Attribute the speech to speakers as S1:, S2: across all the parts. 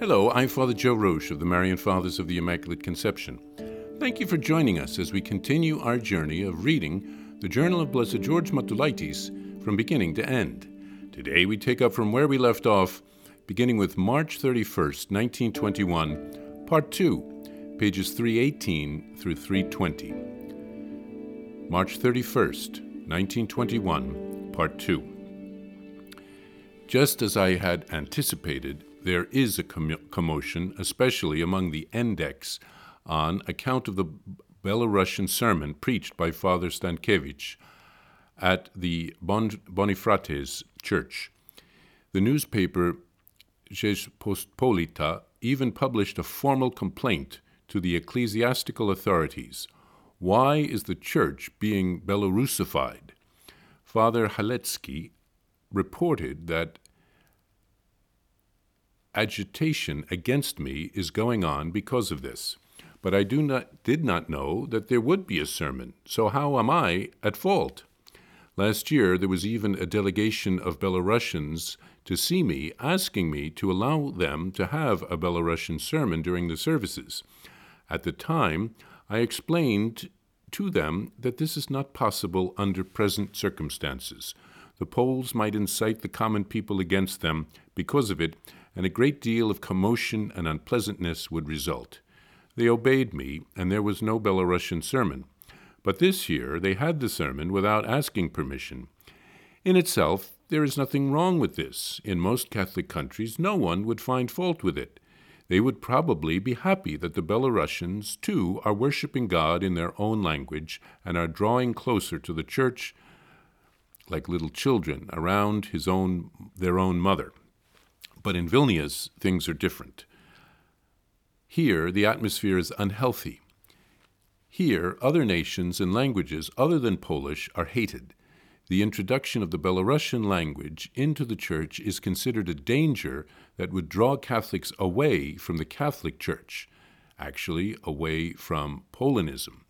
S1: Hello, I'm Father Joe Roche of the Marian Fathers of the Immaculate Conception. Thank you for joining us as we continue our journey of reading the Journal of Blessed George Matulaitis from beginning to end. Today we take up from where we left off, beginning with March 31st, 1921, Part 2, pages 318 through 320. March 31st, 1921, Part 2. Just as I had anticipated, there is a commotion, especially among the Endeks, on account of the Belarusian sermon preached by Father Stankevich at the bon- Bonifratres Church. The newspaper Rzeczpospolita even published a formal complaint to the ecclesiastical authorities. Why is the church being Belarusified? Father Haletsky reported that agitation against me is going on because of this. But I do not, did not know that there would be a sermon, so how am I at fault? Last year, there was even a delegation of Belarusians to see me, asking me to allow them to have a Belarusian sermon during the services. At the time, I explained to them that this is not possible under present circumstances. The Poles might incite the common people against them because of it, and a great deal of commotion and unpleasantness would result. They obeyed me, and there was no Belarusian sermon. But this year they had the sermon without asking permission. In itself, there is nothing wrong with this. In most Catholic countries, no one would find fault with it. They would probably be happy that the Belarusians, too, are worshiping God in their own language and are drawing closer to the Church like little children around his own, their own mother. But in Vilnius, things are different. Here, the atmosphere is unhealthy. Here, other nations and languages other than Polish are hated. The introduction of the Belarusian language into the Church is considered a danger that would draw Catholics away from the Catholic Church, actually, away from Polonism.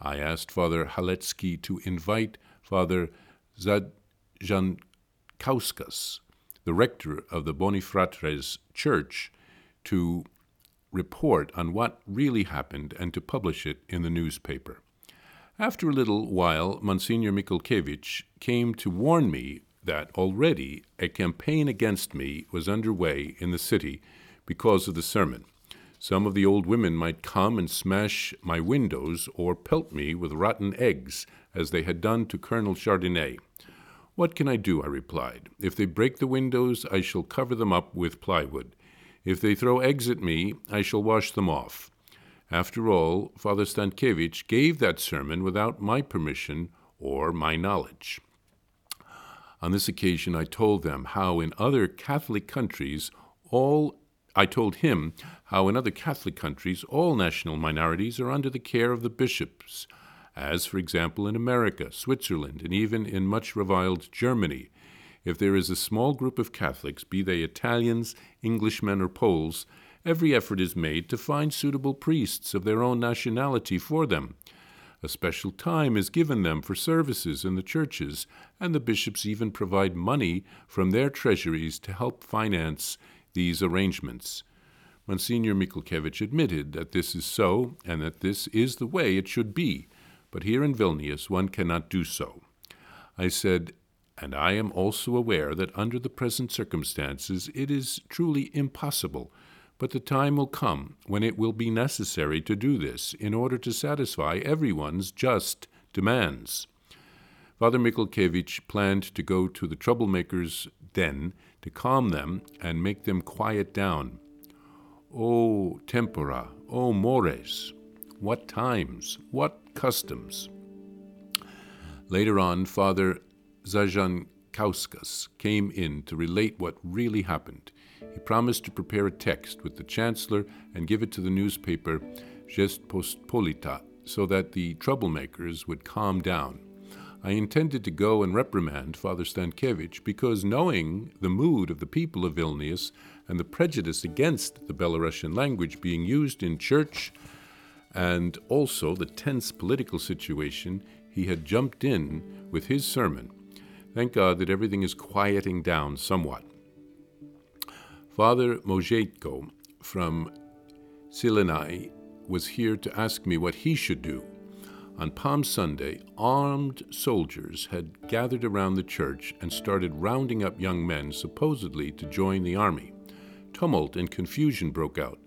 S1: I asked Father Haletsky to invite Father Zadjankauskas the rector of the Bonifratres Church to report on what really happened and to publish it in the newspaper. After a little while, Monsignor Mikulkevich came to warn me that already a campaign against me was underway in the city because of the sermon. Some of the old women might come and smash my windows or pelt me with rotten eggs, as they had done to Colonel Chardonnay. What can I do? I replied. If they break the windows, I shall cover them up with plywood. If they throw eggs at me, I shall wash them off. After all, Father Stankevich gave that sermon without my permission or my knowledge. On this occasion, I told them how in other Catholic countries all I told him how in other Catholic countries all national minorities are under the care of the bishops as, for example, in America, Switzerland, and even in much reviled Germany. If there is a small group of Catholics, be they Italians, Englishmen, or Poles, every effort is made to find suitable priests of their own nationality for them. A special time is given them for services in the churches, and the bishops even provide money from their treasuries to help finance these arrangements. Monsignor Mikulkevich admitted that this is so, and that this is the way it should be but here in Vilnius one cannot do so. I said, and I am also aware that under the present circumstances it is truly impossible, but the time will come when it will be necessary to do this in order to satisfy everyone's just demands. Father Mikulkevich planned to go to the troublemakers' den to calm them and make them quiet down. O tempora, O mores, what times, what customs. Later on, Father Zajankauskas came in to relate what really happened. He promised to prepare a text with the Chancellor and give it to the newspaper Rzeczpospolita so that the troublemakers would calm down. I intended to go and reprimand Father Stankevich because, knowing the mood of the people of Vilnius and the prejudice against the Belarusian language being used in church and also the tense political situation, he had jumped in with his sermon. Thank God that everything is quieting down somewhat. Father Mojetko from Silenai was here to ask me what he should do. On Palm Sunday, armed soldiers had gathered around the church and started rounding up young men supposedly to join the army. Tumult and confusion broke out.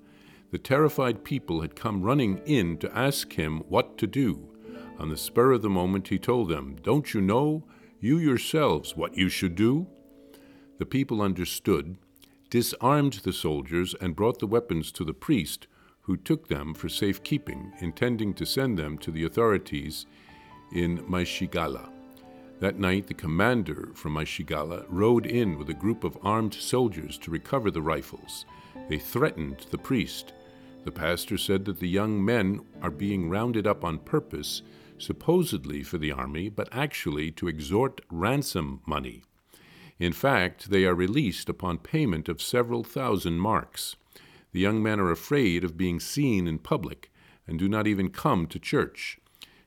S1: The terrified people had come running in to ask him what to do. On the spur of the moment, he told them, Don't you know, you yourselves, what you should do? The people understood, disarmed the soldiers, and brought the weapons to the priest, who took them for safekeeping, intending to send them to the authorities in Maishigala. That night, the commander from Maishigala rode in with a group of armed soldiers to recover the rifles. They threatened the priest. The pastor said that the young men are being rounded up on purpose, supposedly for the army, but actually to extort ransom money. In fact, they are released upon payment of several thousand marks. The young men are afraid of being seen in public and do not even come to church.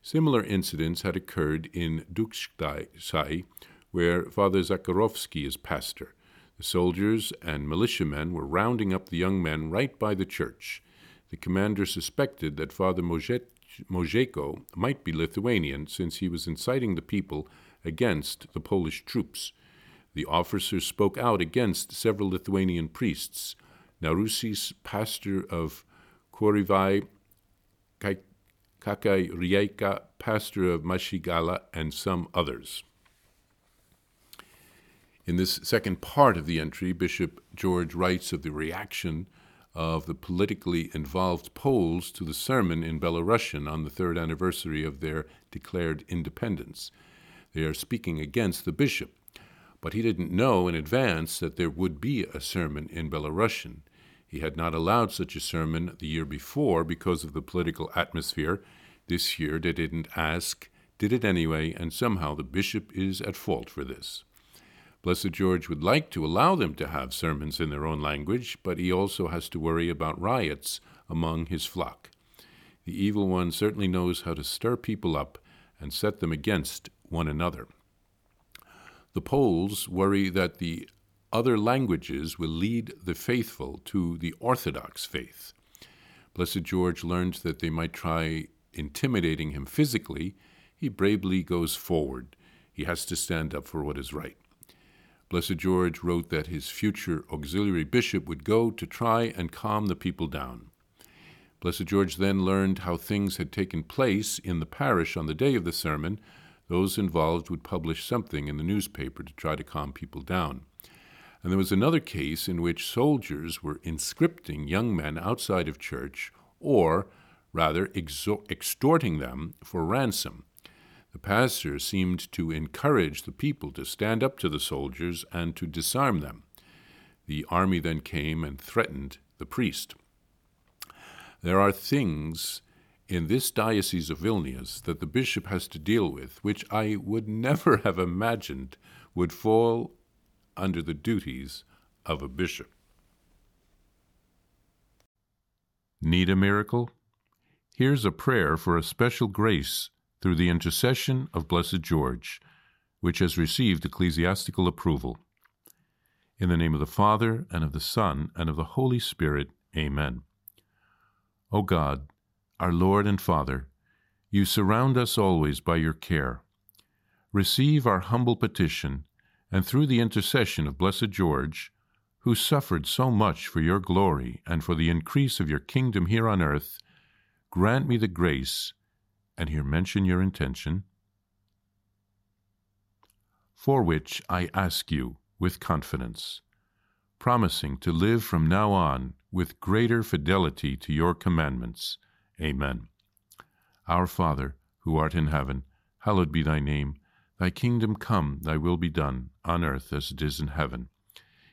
S1: Similar incidents had occurred in Dukshai, where Father Zakharovsky is pastor. The soldiers and militiamen were rounding up the young men right by the church. The commander suspected that Father Mojeko might be Lithuanian since he was inciting the people against the Polish troops. The officers spoke out against several Lithuanian priests. Narusis, pastor of Korivai, Kakai Rieka, pastor of Mashigala, and some others. In this second part of the entry, Bishop George writes of the reaction of the politically involved Poles to the sermon in Belarusian on the third anniversary of their declared independence. They are speaking against the bishop, but he didn't know in advance that there would be a sermon in Belarusian. He had not allowed such a sermon the year before because of the political atmosphere. This year they didn't ask, did it anyway, and somehow the bishop is at fault for this. Blessed George would like to allow them to have sermons in their own language, but he also has to worry about riots among his flock. The evil one certainly knows how to stir people up and set them against one another. The Poles worry that the other languages will lead the faithful to the Orthodox faith. Blessed George learns that they might try intimidating him physically. He bravely goes forward. He has to stand up for what is right. Blessed George wrote that his future auxiliary bishop would go to try and calm the people down. Blessed George then learned how things had taken place in the parish on the day of the sermon. Those involved would publish something in the newspaper to try to calm people down. And there was another case in which soldiers were inscripting young men outside of church, or rather extorting them for ransom. The pastor seemed to encourage the people to stand up to the soldiers and to disarm them. The army then came and threatened the priest. There are things in this diocese of Vilnius that the bishop has to deal with which I would never have imagined would fall under the duties of a bishop. Need a miracle? Here's a prayer for a special grace through the intercession of Blessed George, which has received ecclesiastical approval. In the name of the Father, and of the Son, and of the Holy Spirit, Amen. O God, our Lord and Father, you surround us always by your care. Receive our humble petition and through the intercession of Blessed George, who suffered so much for your glory and for the increase of your kingdom here on earth, grant me the grace, and here mention your intention, for which I ask you with confidence, promising to live from now on with greater fidelity to your commandments. Amen. Our Father, who art in heaven, hallowed be thy name. Thy kingdom come, thy will be done, on earth as it is in heaven.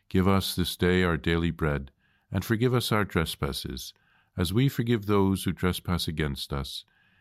S1: Give us this day our daily bread, and forgive us our trespasses, as we forgive those who trespass against us.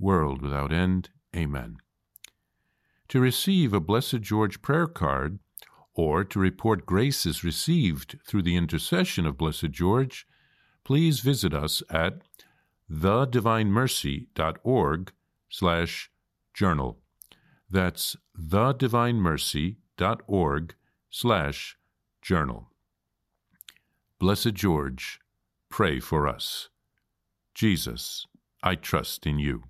S1: world without end. Amen. To receive a Blessed George prayer card, or to report graces received through the intercession of Blessed George, please visit us at thedivinemercy.org slash journal. That's thedivinemercy.org slash journal. Blessed George, pray for us. Jesus, I trust in you.